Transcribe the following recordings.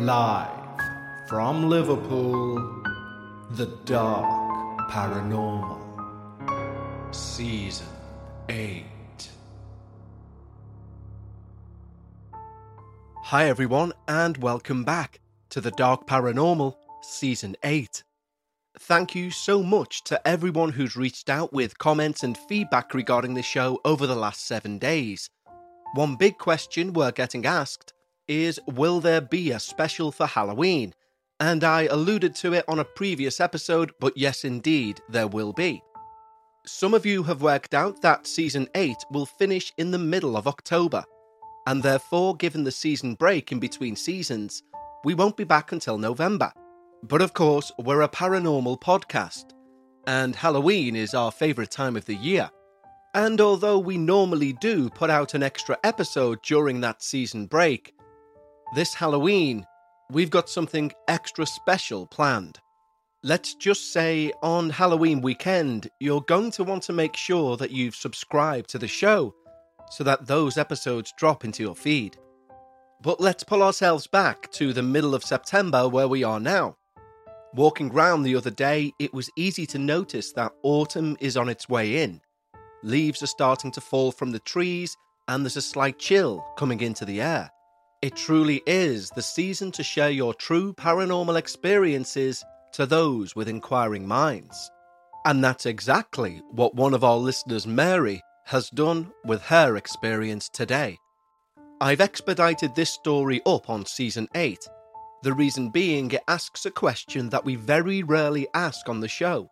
Live from Liverpool, The Dark Paranormal, Season 8. Hi, everyone, and welcome back to The Dark Paranormal, Season 8. Thank you so much to everyone who's reached out with comments and feedback regarding the show over the last seven days. One big question we're getting asked is Will there be a special for Halloween? And I alluded to it on a previous episode, but yes, indeed, there will be. Some of you have worked out that Season 8 will finish in the middle of October, and therefore, given the season break in between seasons, we won't be back until November. But of course, we're a paranormal podcast, and Halloween is our favourite time of the year. And although we normally do put out an extra episode during that season break, this Halloween, we've got something extra special planned. Let's just say on Halloween weekend, you're going to want to make sure that you've subscribed to the show so that those episodes drop into your feed. But let's pull ourselves back to the middle of September where we are now. Walking round the other day, it was easy to notice that autumn is on its way in. Leaves are starting to fall from the trees, and there's a slight chill coming into the air. It truly is the season to share your true paranormal experiences to those with inquiring minds. And that's exactly what one of our listeners, Mary, has done with her experience today. I've expedited this story up on season 8. The reason being, it asks a question that we very rarely ask on the show,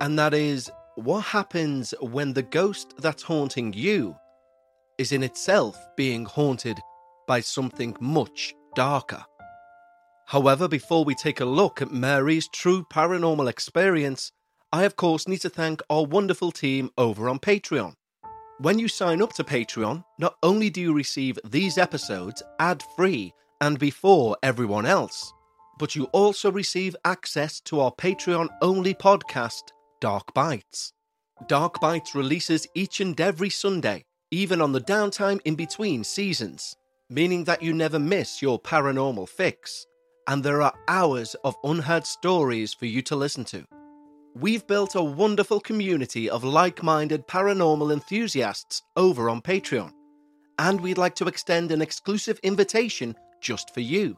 and that is what happens when the ghost that's haunting you is in itself being haunted by something much darker. However, before we take a look at Mary's true paranormal experience, I of course need to thank our wonderful team over on Patreon. When you sign up to Patreon, not only do you receive these episodes ad free and before everyone else, but you also receive access to our Patreon only podcast, Dark Bites. Dark Bites releases each and every Sunday, even on the downtime in between seasons meaning that you never miss your paranormal fix, and there are hours of unheard stories for you to listen to. We've built a wonderful community of like minded paranormal enthusiasts over on Patreon, and we'd like to extend an exclusive invitation just for you.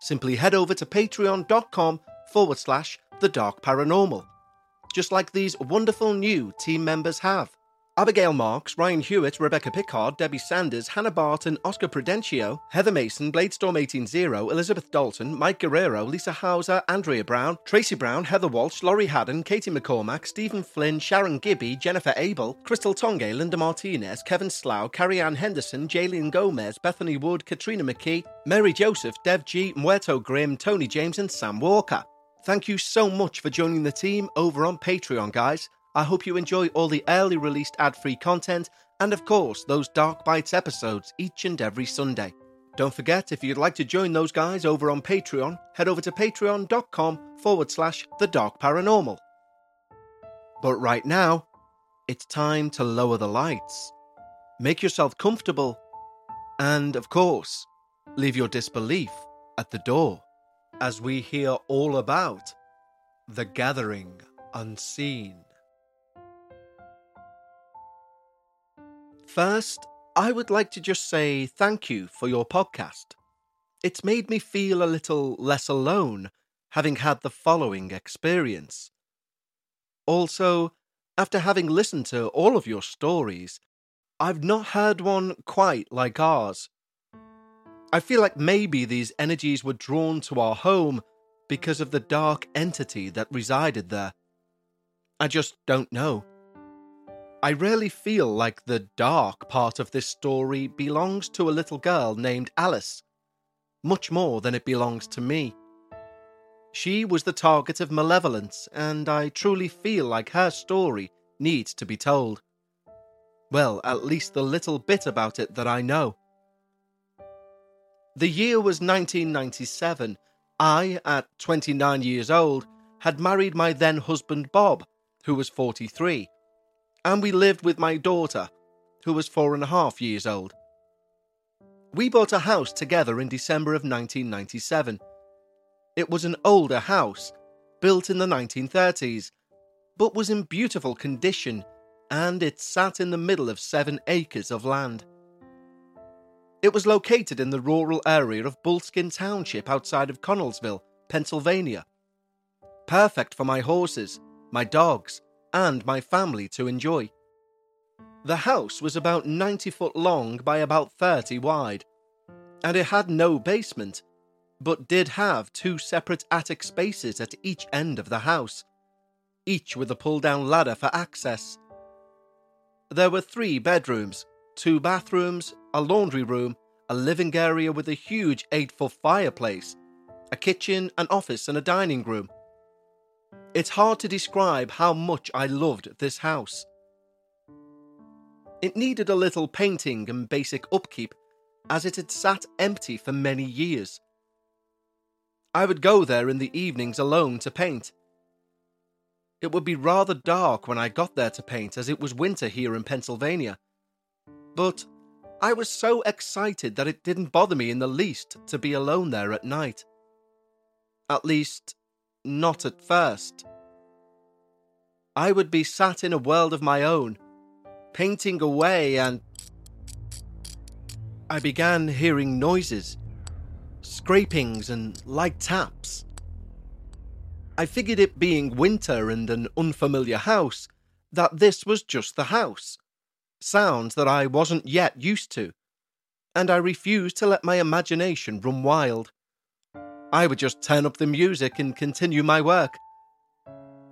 Simply head over to patreon.com forward slash the dark paranormal, just like these wonderful new team members have. Abigail Marks, Ryan Hewitt, Rebecca Pickard, Debbie Sanders, Hannah Barton, Oscar Prudencio, Heather Mason, Bladestorm 180, Elizabeth Dalton, Mike Guerrero, Lisa Hauser, Andrea Brown, Tracy Brown, Heather Walsh, Laurie Haddon, Katie McCormack, Stephen Flynn, Sharon Gibby, Jennifer Abel, Crystal Tonge, Linda Martinez, Kevin Slough, Carrie Ann Henderson, Jaylene Gomez, Bethany Wood, Katrina McKee, Mary Joseph, Dev G, Muerto Grimm, Tony James, and Sam Walker. Thank you so much for joining the team over on Patreon, guys. I hope you enjoy all the early released ad free content and, of course, those Dark Bites episodes each and every Sunday. Don't forget, if you'd like to join those guys over on Patreon, head over to patreon.com forward slash the dark paranormal. But right now, it's time to lower the lights. Make yourself comfortable, and of course, leave your disbelief at the door as we hear all about the gathering unseen. First, I would like to just say thank you for your podcast. It's made me feel a little less alone having had the following experience. Also, after having listened to all of your stories, I've not heard one quite like ours. I feel like maybe these energies were drawn to our home because of the dark entity that resided there. I just don't know. I really feel like the dark part of this story belongs to a little girl named Alice, much more than it belongs to me. She was the target of malevolence, and I truly feel like her story needs to be told. Well, at least the little bit about it that I know. The year was 1997. I, at 29 years old, had married my then husband Bob, who was 43, and we lived with my daughter, who was four and a half years old. We bought a house together in December of 1997 it was an older house, built in the 1930s, but was in beautiful condition, and it sat in the middle of seven acres of land. It was located in the rural area of Bullskin Township outside of Connellsville, Pennsylvania. Perfect for my horses, my dogs, and my family to enjoy. The house was about 90 foot long by about 30 wide, and it had no basement but did have two separate attic spaces at each end of the house, each with a pull down ladder for access. There were three bedrooms, two bathrooms, a laundry room, a living area with a huge 8 foot fireplace, a kitchen, an office, and a dining room. It's hard to describe how much I loved this house. It needed a little painting and basic upkeep, as it had sat empty for many years. I would go there in the evenings alone to paint. It would be rather dark when I got there to paint, as it was winter here in Pennsylvania. But I was so excited that it didn't bother me in the least to be alone there at night. At least, not at first. I would be sat in a world of my own, painting away, and I began hearing noises scrapings and light taps. I figured it being winter and an unfamiliar house, that this was just the house. Sounds that I wasn't yet used to. And I refused to let my imagination run wild. I would just turn up the music and continue my work.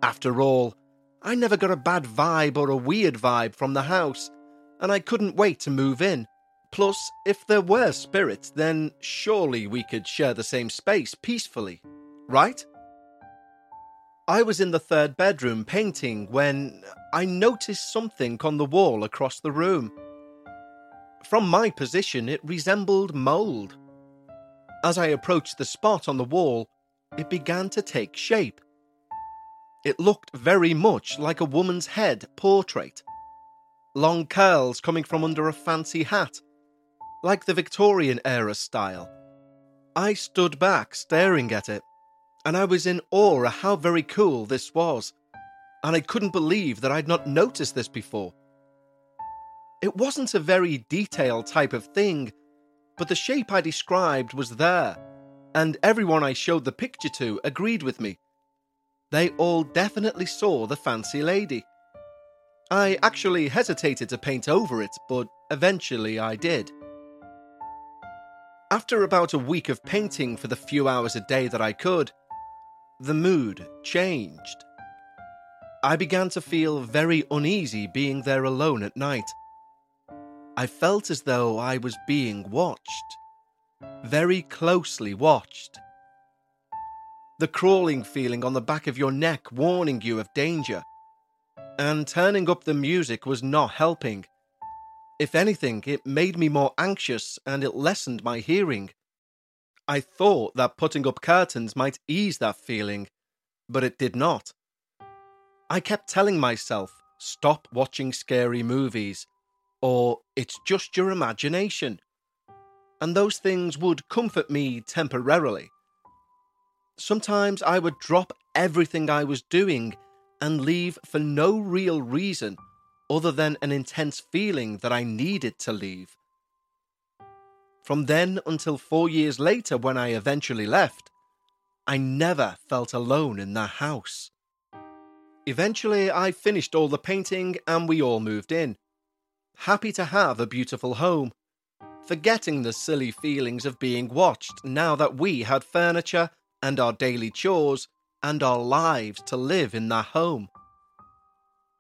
After all, I never got a bad vibe or a weird vibe from the house, and I couldn't wait to move in. Plus, if there were spirits, then surely we could share the same space peacefully, right? I was in the third bedroom painting when I noticed something on the wall across the room. From my position, it resembled mould. As I approached the spot on the wall, it began to take shape. It looked very much like a woman's head portrait. Long curls coming from under a fancy hat like the Victorian era style. I stood back staring at it, and I was in awe at how very cool this was, and I couldn't believe that I'd not noticed this before. It wasn't a very detailed type of thing, but the shape I described was there, and everyone I showed the picture to agreed with me. They all definitely saw the fancy lady. I actually hesitated to paint over it, but eventually I did. After about a week of painting for the few hours a day that I could, the mood changed. I began to feel very uneasy being there alone at night. I felt as though I was being watched, very closely watched. The crawling feeling on the back of your neck warning you of danger, and turning up the music was not helping. If anything, it made me more anxious and it lessened my hearing. I thought that putting up curtains might ease that feeling, but it did not. I kept telling myself, stop watching scary movies, or it's just your imagination. And those things would comfort me temporarily. Sometimes I would drop everything I was doing and leave for no real reason other than an intense feeling that I needed to leave. From then until four years later, when I eventually left, I never felt alone in that house. Eventually, I finished all the painting and we all moved in. Happy to have a beautiful home, forgetting the silly feelings of being watched now that we had furniture and our daily chores and our lives to live in that home.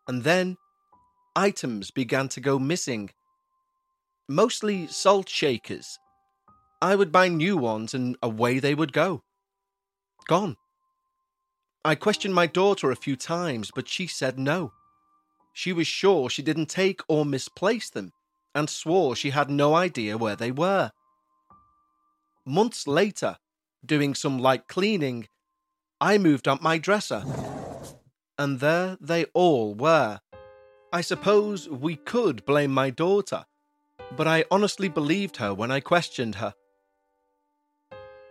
And then items began to go missing. Mostly salt shakers. I would buy new ones and away they would go. Gone. I questioned my daughter a few times, but she said no. She was sure she didn't take or misplace them and swore she had no idea where they were. Months later, doing some light cleaning, I moved up my dresser. And there they all were. I suppose we could blame my daughter, but I honestly believed her when I questioned her.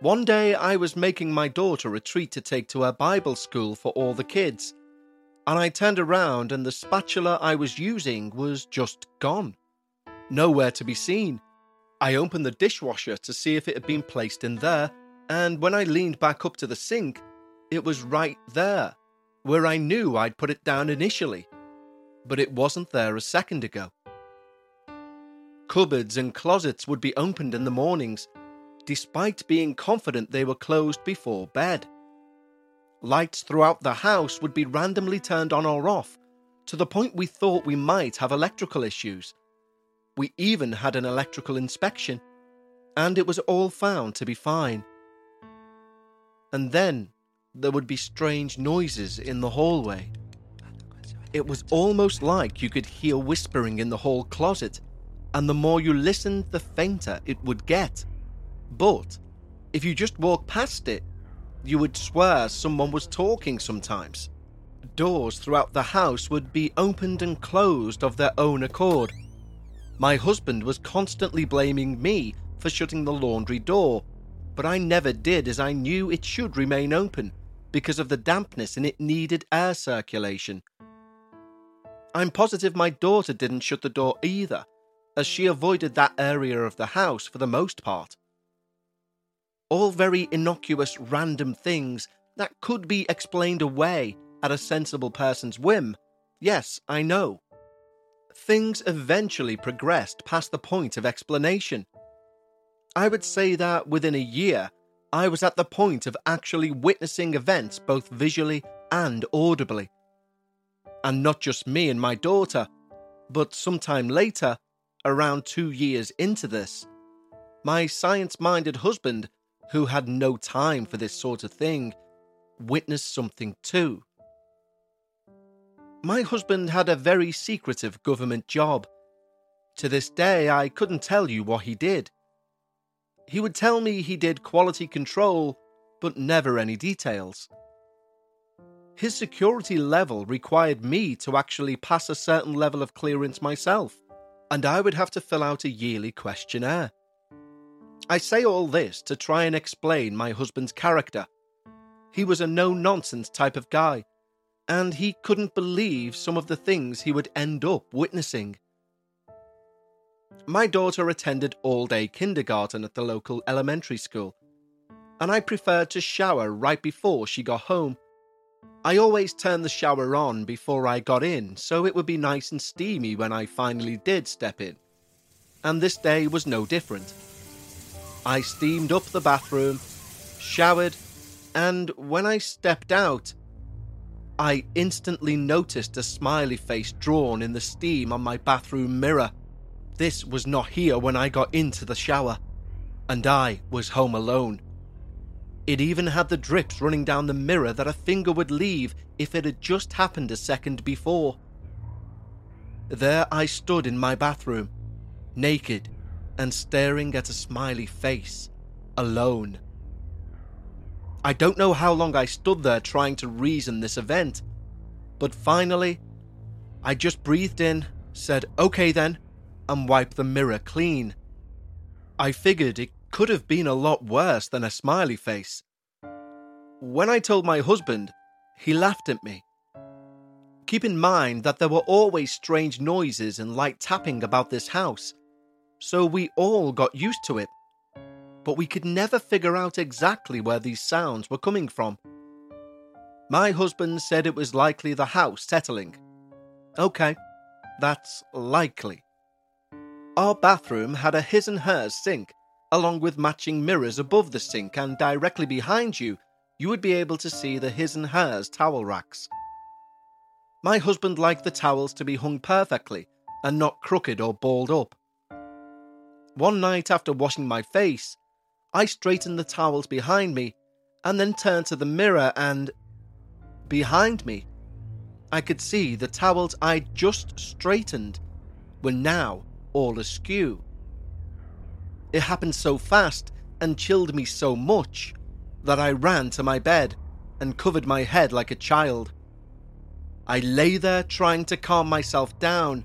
One day I was making my daughter a treat to take to her Bible school for all the kids, and I turned around and the spatula I was using was just gone. Nowhere to be seen. I opened the dishwasher to see if it had been placed in there, and when I leaned back up to the sink, it was right there, where I knew I'd put it down initially. But it wasn't there a second ago. Cupboards and closets would be opened in the mornings, despite being confident they were closed before bed. Lights throughout the house would be randomly turned on or off, to the point we thought we might have electrical issues. We even had an electrical inspection, and it was all found to be fine. And then there would be strange noises in the hallway. It was almost like you could hear whispering in the hall closet, and the more you listened, the fainter it would get. But if you just walked past it, you would swear someone was talking sometimes. Doors throughout the house would be opened and closed of their own accord. My husband was constantly blaming me for shutting the laundry door, but I never did as I knew it should remain open because of the dampness and it needed air circulation. I'm positive my daughter didn't shut the door either, as she avoided that area of the house for the most part all very innocuous random things that could be explained away at a sensible person's whim. Yes, I know. Things eventually progressed past the point of explanation. I would say that within a year, I was at the point of actually witnessing events both visually and audibly. And not just me and my daughter, but sometime later, around two years into this, my science minded husband who had no time for this sort of thing, witnessed something too. My husband had a very secretive government job. To this day, I couldn't tell you what he did. He would tell me he did quality control, but never any details. His security level required me to actually pass a certain level of clearance myself, and I would have to fill out a yearly questionnaire. I say all this to try and explain my husband's character. He was a no nonsense type of guy, and he couldn't believe some of the things he would end up witnessing. My daughter attended all day kindergarten at the local elementary school, and I preferred to shower right before she got home. I always turned the shower on before I got in, so it would be nice and steamy when I finally did step in. And this day was no different. I steamed up the bathroom, showered, and when I stepped out, I instantly noticed a smiley face drawn in the steam on my bathroom mirror. This was not here when I got into the shower, and I was home alone. It even had the drips running down the mirror that a finger would leave if it had just happened a second before. There I stood in my bathroom, naked and staring at a smiley face, alone. I don't know how long I stood there trying to reason this event, but finally, I just breathed in, said, okay then, and wiped the mirror clean. I figured it could have been a lot worse than a smiley face. When I told my husband, he laughed at me. Keep in mind that there were always strange noises and light tapping about this house, so we all got used to it. But we could never figure out exactly where these sounds were coming from. My husband said it was likely the house settling. Okay, that's likely. Our bathroom had a his and hers sink, along with matching mirrors above the sink, and directly behind you, you would be able to see the his and hers towel racks. My husband liked the towels to be hung perfectly and not crooked or balled up. One night after washing my face, I straightened the towels behind me and then turned to the mirror and. Behind me, I could see the towels I'd just straightened were now all askew. It happened so fast and chilled me so much that I ran to my bed and covered my head like a child. I lay there trying to calm myself down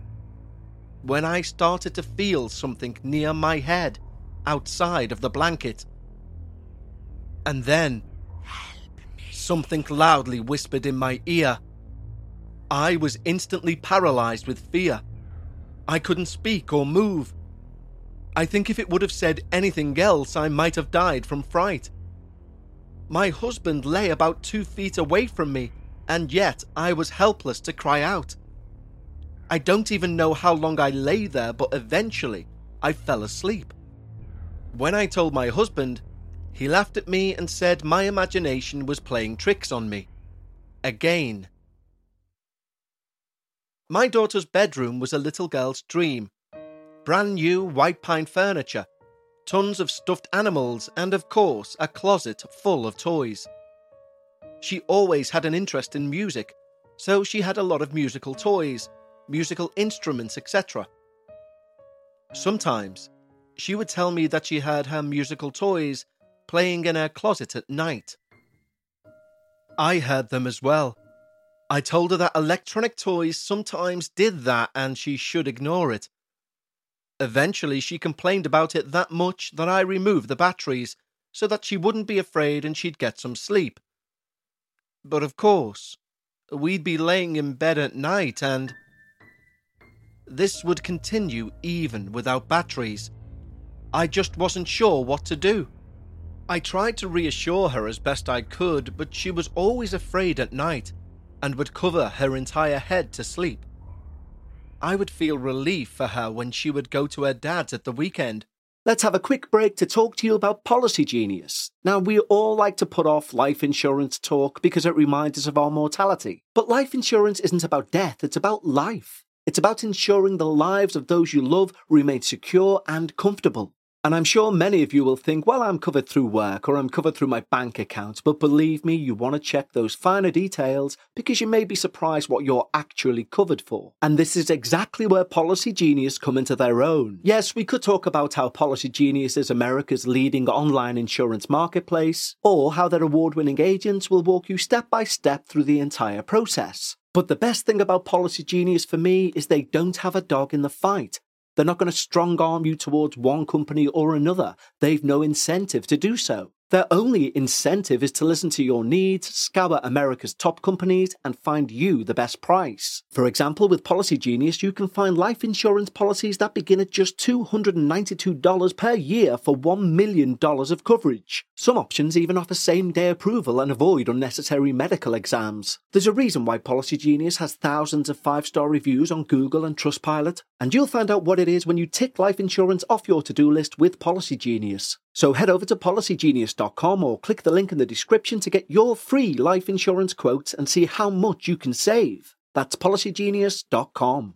when I started to feel something near my head outside of the blanket. And then something loudly whispered in my ear. I was instantly paralyzed with fear. I couldn't speak or move. I think if it would have said anything else, I might have died from fright. My husband lay about two feet away from me, and yet I was helpless to cry out. I don't even know how long I lay there, but eventually I fell asleep. When I told my husband, he laughed at me and said my imagination was playing tricks on me. Again. My daughter's bedroom was a little girl's dream. Brand new white pine furniture, tons of stuffed animals, and of course, a closet full of toys. She always had an interest in music, so she had a lot of musical toys, musical instruments, etc. Sometimes she would tell me that she heard her musical toys playing in her closet at night. I heard them as well. I told her that electronic toys sometimes did that and she should ignore it. Eventually, she complained about it that much that I removed the batteries so that she wouldn't be afraid and she'd get some sleep. But of course, we'd be laying in bed at night and. This would continue even without batteries. I just wasn't sure what to do. I tried to reassure her as best I could, but she was always afraid at night and would cover her entire head to sleep. I would feel relief for her when she would go to her dad's at the weekend. Let's have a quick break to talk to you about Policy Genius. Now, we all like to put off life insurance talk because it reminds us of our mortality. But life insurance isn't about death, it's about life. It's about ensuring the lives of those you love remain secure and comfortable. And I'm sure many of you will think, well, I'm covered through work or I'm covered through my bank account. But believe me, you want to check those finer details because you may be surprised what you're actually covered for. And this is exactly where Policy Genius come into their own. Yes, we could talk about how Policy Genius is America's leading online insurance marketplace, or how their award winning agents will walk you step by step through the entire process. But the best thing about Policy Genius for me is they don't have a dog in the fight. They're not going to strong arm you towards one company or another. They've no incentive to do so. Their only incentive is to listen to your needs, scour America's top companies, and find you the best price. For example, with Policy Genius, you can find life insurance policies that begin at just $292 per year for $1 million of coverage. Some options even offer same day approval and avoid unnecessary medical exams. There's a reason why Policy Genius has thousands of five star reviews on Google and Trustpilot, and you'll find out what it is when you tick life insurance off your to do list with Policy Genius. So head over to policygenius.com or click the link in the description to get your free life insurance quotes and see how much you can save. That's policygenius.com.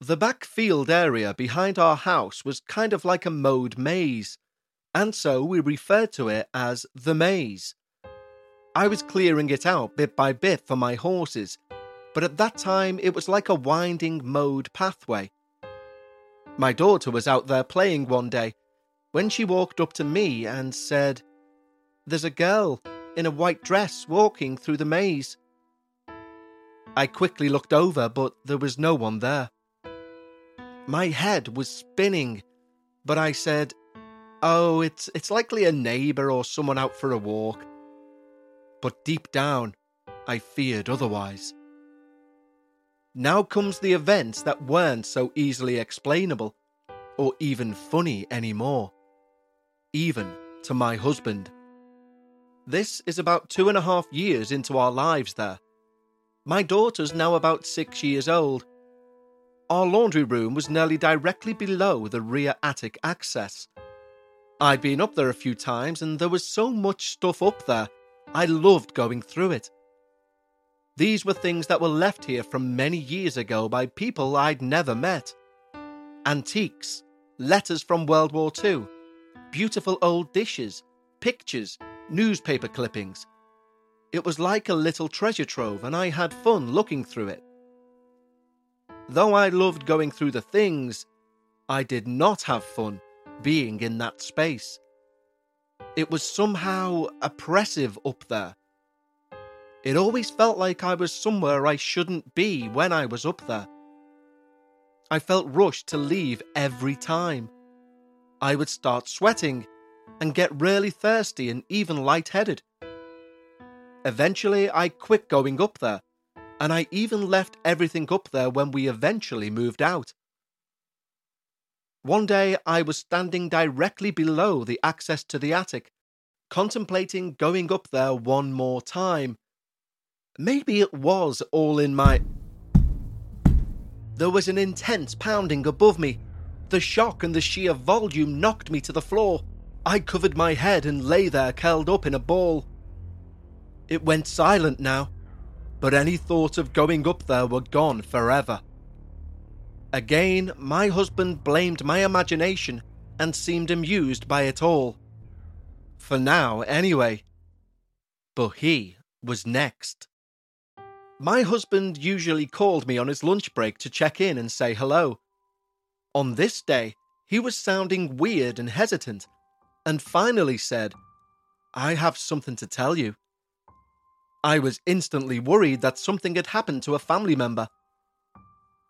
The back field area behind our house was kind of like a mowed maze, and so we referred to it as the maze. I was clearing it out bit by bit for my horses, but at that time it was like a winding mowed pathway. My daughter was out there playing one day when she walked up to me and said, There's a girl in a white dress walking through the maze. I quickly looked over, but there was no one there. My head was spinning, but I said, Oh, it's, it's likely a neighbour or someone out for a walk. But deep down, I feared otherwise. Now comes the events that weren't so easily explainable, or even funny anymore. Even to my husband. This is about two and a half years into our lives there. My daughter's now about six years old. Our laundry room was nearly directly below the rear attic access. I'd been up there a few times and there was so much stuff up there, I loved going through it. These were things that were left here from many years ago by people I'd never met. Antiques, letters from World War II, beautiful old dishes, pictures, newspaper clippings. It was like a little treasure trove, and I had fun looking through it. Though I loved going through the things, I did not have fun being in that space. It was somehow oppressive up there it always felt like I was somewhere I shouldn't be when I was up there. I felt rushed to leave every time. I would start sweating and get really thirsty and even lightheaded. Eventually, I quit going up there, and I even left everything up there when we eventually moved out. One day, I was standing directly below the access to the attic, contemplating going up there one more time Maybe it was all in my. There was an intense pounding above me. The shock and the sheer volume knocked me to the floor. I covered my head and lay there curled up in a ball. It went silent now, but any thought of going up there were gone forever. Again, my husband blamed my imagination and seemed amused by it all. For now, anyway. But he was next. My husband usually called me on his lunch break to check in and say hello. On this day, he was sounding weird and hesitant, and finally said, I have something to tell you. I was instantly worried that something had happened to a family member.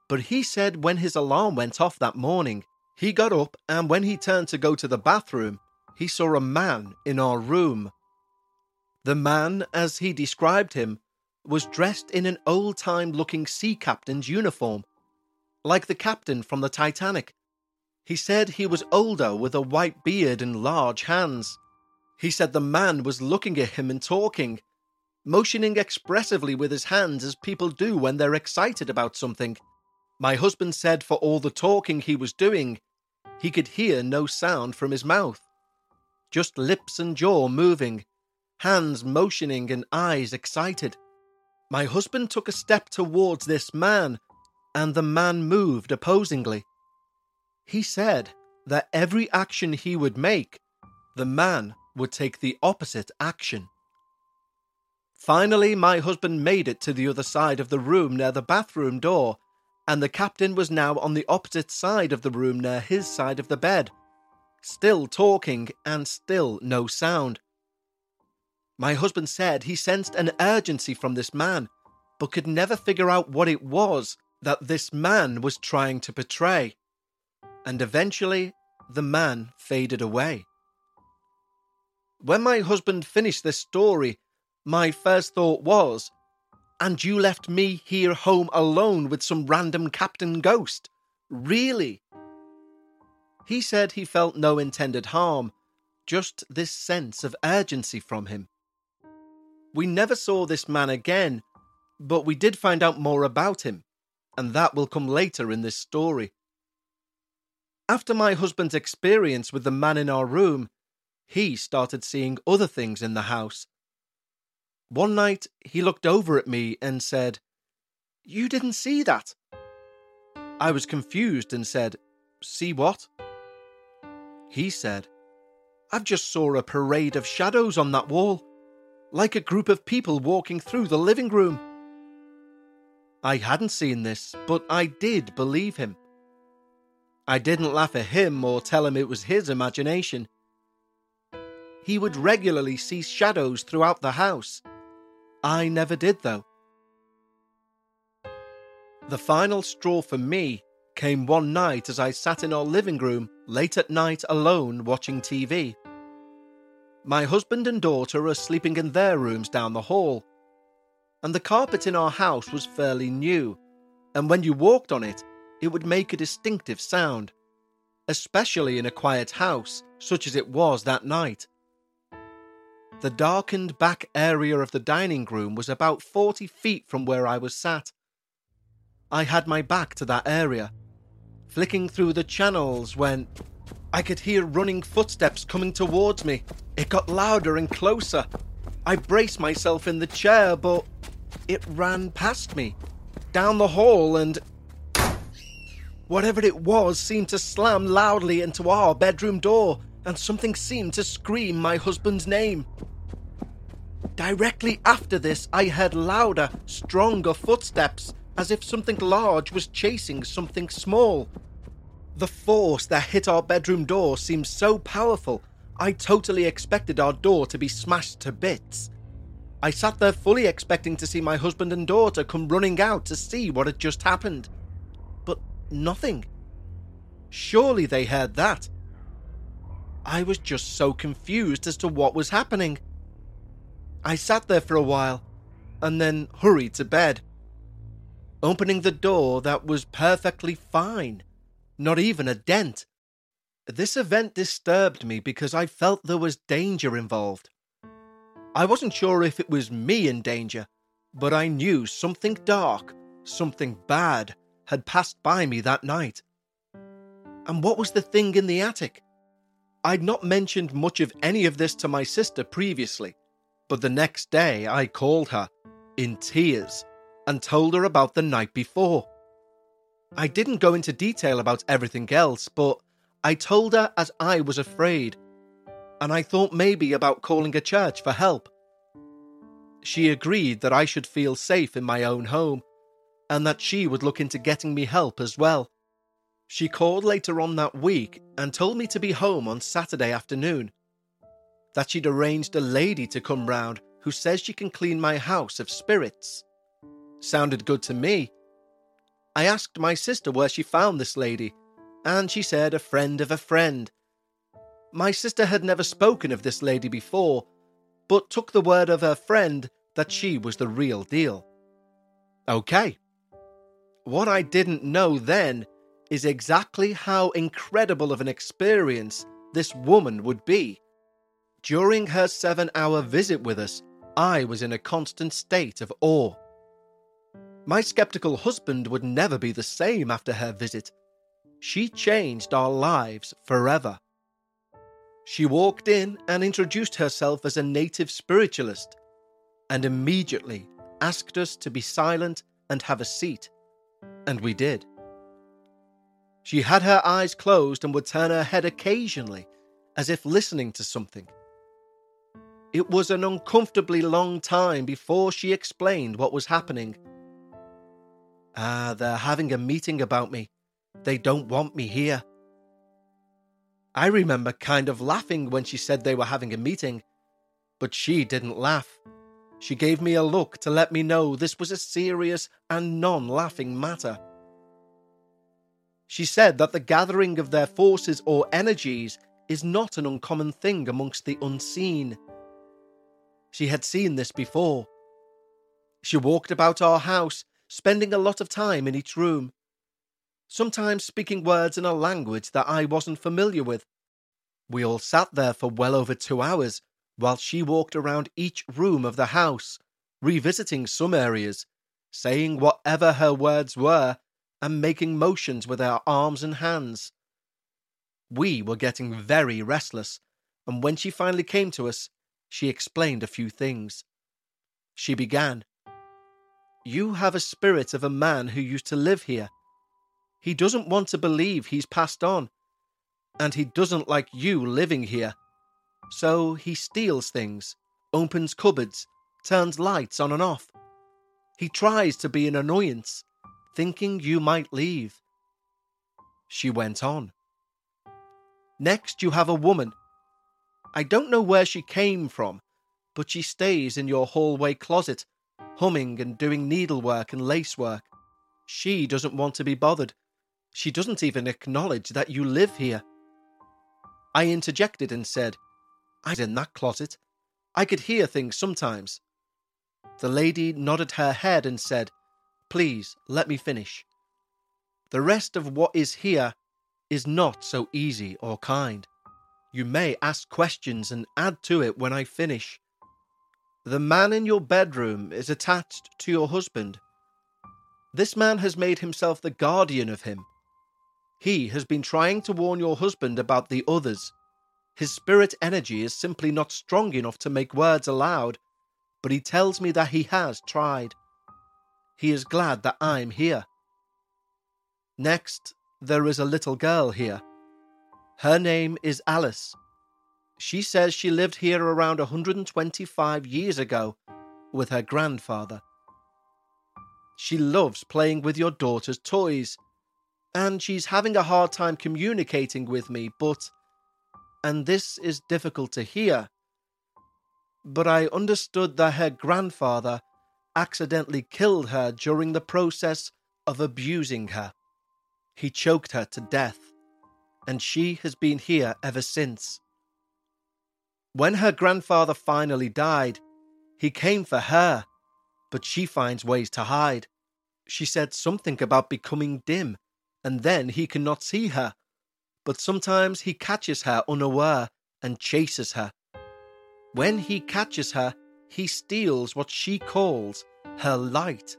But he said when his alarm went off that morning, he got up and when he turned to go to the bathroom, he saw a man in our room. The man, as he described him, was dressed in an old time looking sea captain's uniform, like the captain from the Titanic. He said he was older with a white beard and large hands. He said the man was looking at him and talking, motioning expressively with his hands as people do when they're excited about something. My husband said for all the talking he was doing, he could hear no sound from his mouth, just lips and jaw moving, hands motioning and eyes excited. My husband took a step towards this man, and the man moved opposingly. He said that every action he would make, the man would take the opposite action. Finally, my husband made it to the other side of the room near the bathroom door, and the captain was now on the opposite side of the room near his side of the bed, still talking and still no sound. My husband said he sensed an urgency from this man, but could never figure out what it was that this man was trying to portray. And eventually, the man faded away. When my husband finished this story, my first thought was, and you left me here home alone with some random captain ghost? Really? He said he felt no intended harm, just this sense of urgency from him. We never saw this man again, but we did find out more about him, and that will come later in this story. After my husband's experience with the man in our room, he started seeing other things in the house. One night, he looked over at me and said, You didn't see that? I was confused and said, See what? He said, I've just saw a parade of shadows on that wall like a group of people walking through the living room. I hadn't seen this, but I did believe him. I didn't laugh at him or tell him it was his imagination. He would regularly see shadows throughout the house. I never did, though. The final straw for me came one night as I sat in our living room late at night alone watching TV. My husband and daughter are sleeping in their rooms down the hall, and the carpet in our house was fairly new, and when you walked on it, it would make a distinctive sound, especially in a quiet house such as it was that night. The darkened back area of the dining room was about 40 feet from where I was sat. I had my back to that area flicking through the channels when I could hear running footsteps coming towards me. It got louder and closer. I braced myself in the chair, but it ran past me, down the hall, and whatever it was seemed to slam loudly into our bedroom door, and something seemed to scream my husband's name. Directly after this, I heard louder, stronger footsteps, as if something large was chasing something small. The force that hit our bedroom door seemed so powerful, I totally expected our door to be smashed to bits. I sat there fully expecting to see my husband and daughter come running out to see what had just happened. But nothing. Surely they heard that. I was just so confused as to what was happening. I sat there for a while and then hurried to bed. Opening the door that was perfectly fine not even a dent. This event disturbed me because I felt there was danger involved. I wasn't sure if it was me in danger, but I knew something dark, something bad, had passed by me that night. And what was the thing in the attic? I'd not mentioned much of any of this to my sister previously, but the next day I called her, in tears, and told her about the night before. I didn't go into detail about everything else, but I told her as I was afraid, and I thought maybe about calling a church for help. She agreed that I should feel safe in my own home, and that she would look into getting me help as well. She called later on that week and told me to be home on Saturday afternoon. That she'd arranged a lady to come round who says she can clean my house of spirits. Sounded good to me, I asked my sister where she found this lady, and she said a friend of a friend. My sister had never spoken of this lady before, but took the word of her friend that she was the real deal. Okay. What I didn't know then is exactly how incredible of an experience this woman would be. During her seven hour visit with us, I was in a constant state of awe. My skeptical husband would never be the same after her visit. She changed our lives forever. She walked in and introduced herself as a native spiritualist, and immediately asked us to be silent and have a seat, and we did. She had her eyes closed and would turn her head occasionally, as if listening to something. It was an uncomfortably long time before she explained what was happening Ah, they're having a meeting about me. They don't want me here. I remember kind of laughing when she said they were having a meeting, but she didn't laugh. She gave me a look to let me know this was a serious and non laughing matter. She said that the gathering of their forces or energies is not an uncommon thing amongst the unseen. She had seen this before. She walked about our house spending a lot of time in each room, sometimes speaking words in a language that I wasn't familiar with. We all sat there for well over two hours while she walked around each room of the house, revisiting some areas, saying whatever her words were, and making motions with her arms and hands. We were getting very restless, and when she finally came to us, she explained a few things. She began, you have a spirit of a man who used to live here. He doesn't want to believe he's passed on, and he doesn't like you living here. So he steals things, opens cupboards, turns lights on and off. He tries to be an annoyance, thinking you might leave. She went on. Next, you have a woman. I don't know where she came from, but she stays in your hallway closet, humming and doing needlework and lacework. She doesn't want to be bothered. She doesn't even acknowledge that you live here. I interjected and said, I was in that closet. I could hear things sometimes. The lady nodded her head and said, Please, let me finish. The rest of what is here is not so easy or kind. You may ask questions and add to it when I finish. The man in your bedroom is attached to your husband. This man has made himself the guardian of him. He has been trying to warn your husband about the others. His spirit energy is simply not strong enough to make words aloud, but he tells me that he has tried. He is glad that I'm here. Next, there is a little girl here. Her name is Alice. She says she lived here around 125 years ago with her grandfather. She loves playing with your daughter's toys, and she's having a hard time communicating with me, but. And this is difficult to hear. But I understood that her grandfather accidentally killed her during the process of abusing her. He choked her to death, and she has been here ever since. When her grandfather finally died, he came for her, but she finds ways to hide. She said something about becoming dim, and then he cannot see her, but sometimes he catches her unaware and chases her. When he catches her, he steals what she calls her light.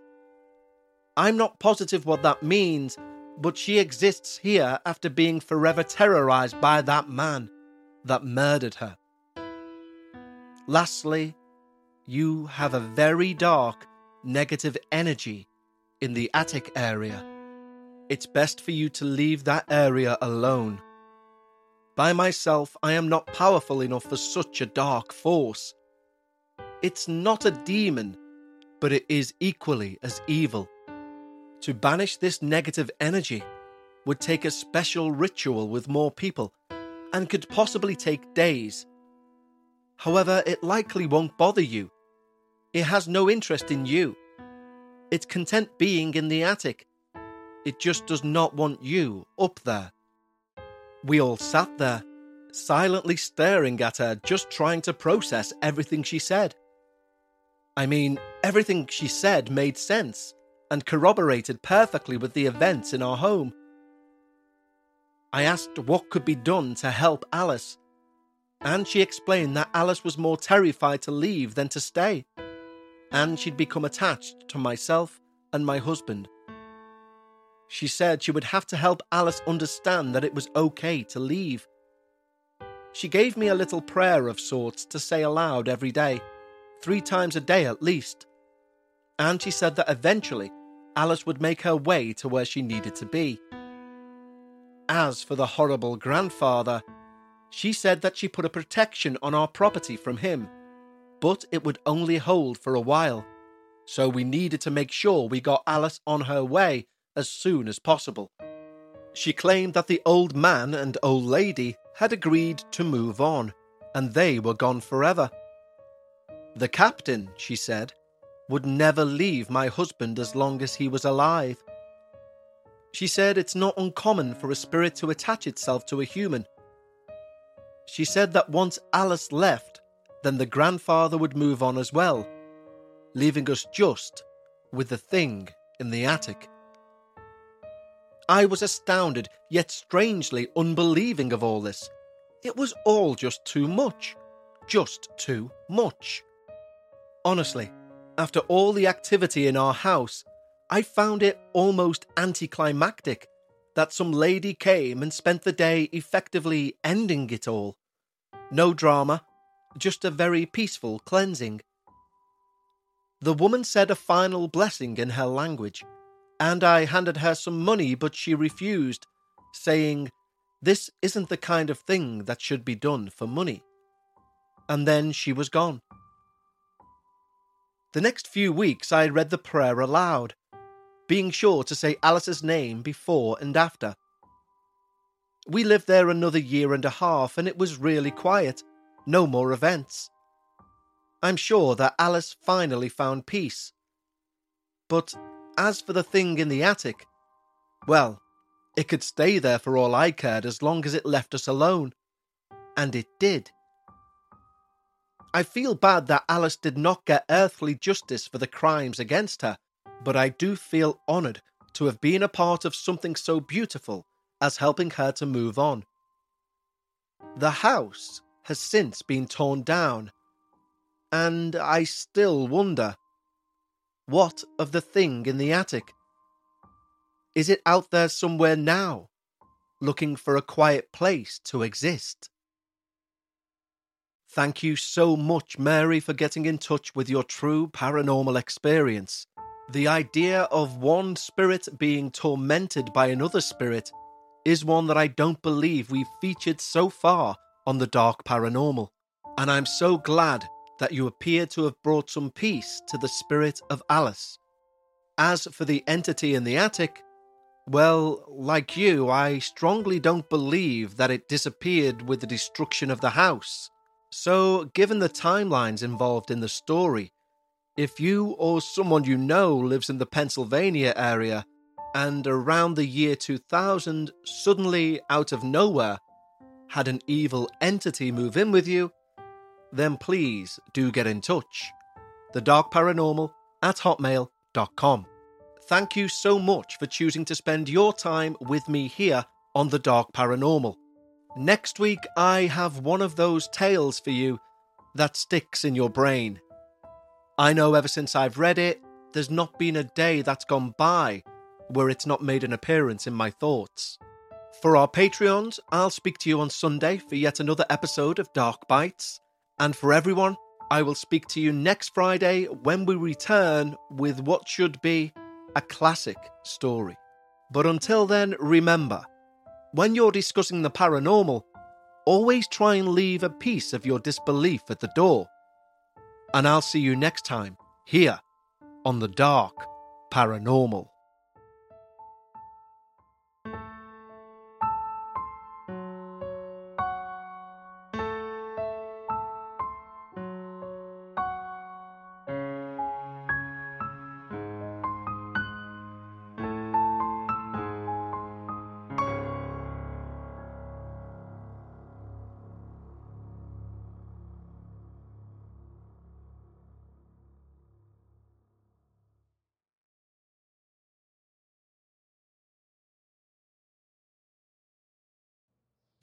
I'm not positive what that means, but she exists here after being forever terrorized by that man that murdered her. Lastly, you have a very dark, negative energy in the attic area. It's best for you to leave that area alone. By myself, I am not powerful enough for such a dark force. It's not a demon, but it is equally as evil. To banish this negative energy would take a special ritual with more people and could possibly take days. However, it likely won't bother you. It has no interest in you. It's content being in the attic. It just does not want you up there. We all sat there, silently staring at her, just trying to process everything she said. I mean, everything she said made sense and corroborated perfectly with the events in our home. I asked what could be done to help Alice, and she explained that Alice was more terrified to leave than to stay, and she'd become attached to myself and my husband. She said she would have to help Alice understand that it was okay to leave. She gave me a little prayer of sorts to say aloud every day, three times a day at least. And she said that eventually Alice would make her way to where she needed to be. As for the horrible grandfather, she said that she put a protection on our property from him, but it would only hold for a while, so we needed to make sure we got Alice on her way as soon as possible. She claimed that the old man and old lady had agreed to move on, and they were gone forever. The captain, she said, would never leave my husband as long as he was alive. She said it's not uncommon for a spirit to attach itself to a human. She said that once Alice left, then the grandfather would move on as well, leaving us just with the thing in the attic. I was astounded, yet strangely unbelieving of all this. It was all just too much. Just too much. Honestly, after all the activity in our house, I found it almost anticlimactic that some lady came and spent the day effectively ending it all. No drama, just a very peaceful cleansing. The woman said a final blessing in her language and I handed her some money, but she refused, saying, This isn't the kind of thing that should be done for money. And then she was gone. The next few weeks I read the prayer aloud, being sure to say Alice's name before and after. We lived there another year and a half, and it was really quiet. No more events. I'm sure that Alice finally found peace. But as for the thing in the attic, well, it could stay there for all I cared as long as it left us alone. And it did. I feel bad that Alice did not get earthly justice for the crimes against her, but I do feel honoured to have been a part of something so beautiful as helping her to move on. The house has since been torn down, and I still wonder what of the thing in the attic? Is it out there somewhere now, looking for a quiet place to exist? Thank you so much, Mary, for getting in touch with your true paranormal experience. The idea of one spirit being tormented by another spirit is one that I don't believe we've featured so far on the Dark Paranormal, and I'm so glad that you appear to have brought some peace to the spirit of Alice. As for the entity in the attic, well, like you, I strongly don't believe that it disappeared with the destruction of the house. So, given the timelines involved in the story, if you or someone you know lives in the Pennsylvania area, and around the year 2000, suddenly out of nowhere, had an evil entity move in with you, then please do get in touch. The Dark Paranormal at hotmail.com. Thank you so much for choosing to spend your time with me here on The Dark Paranormal. Next week, I have one of those tales for you that sticks in your brain. I know ever since I've read it, there's not been a day that's gone by where it's not made an appearance in my thoughts. For our Patreons, I'll speak to you on Sunday for yet another episode of Dark Bites. And for everyone, I will speak to you next Friday when we return with what should be a classic story. But until then, remember when you're discussing the paranormal, always try and leave a piece of your disbelief at the door. And I'll see you next time here on the Dark Paranormal.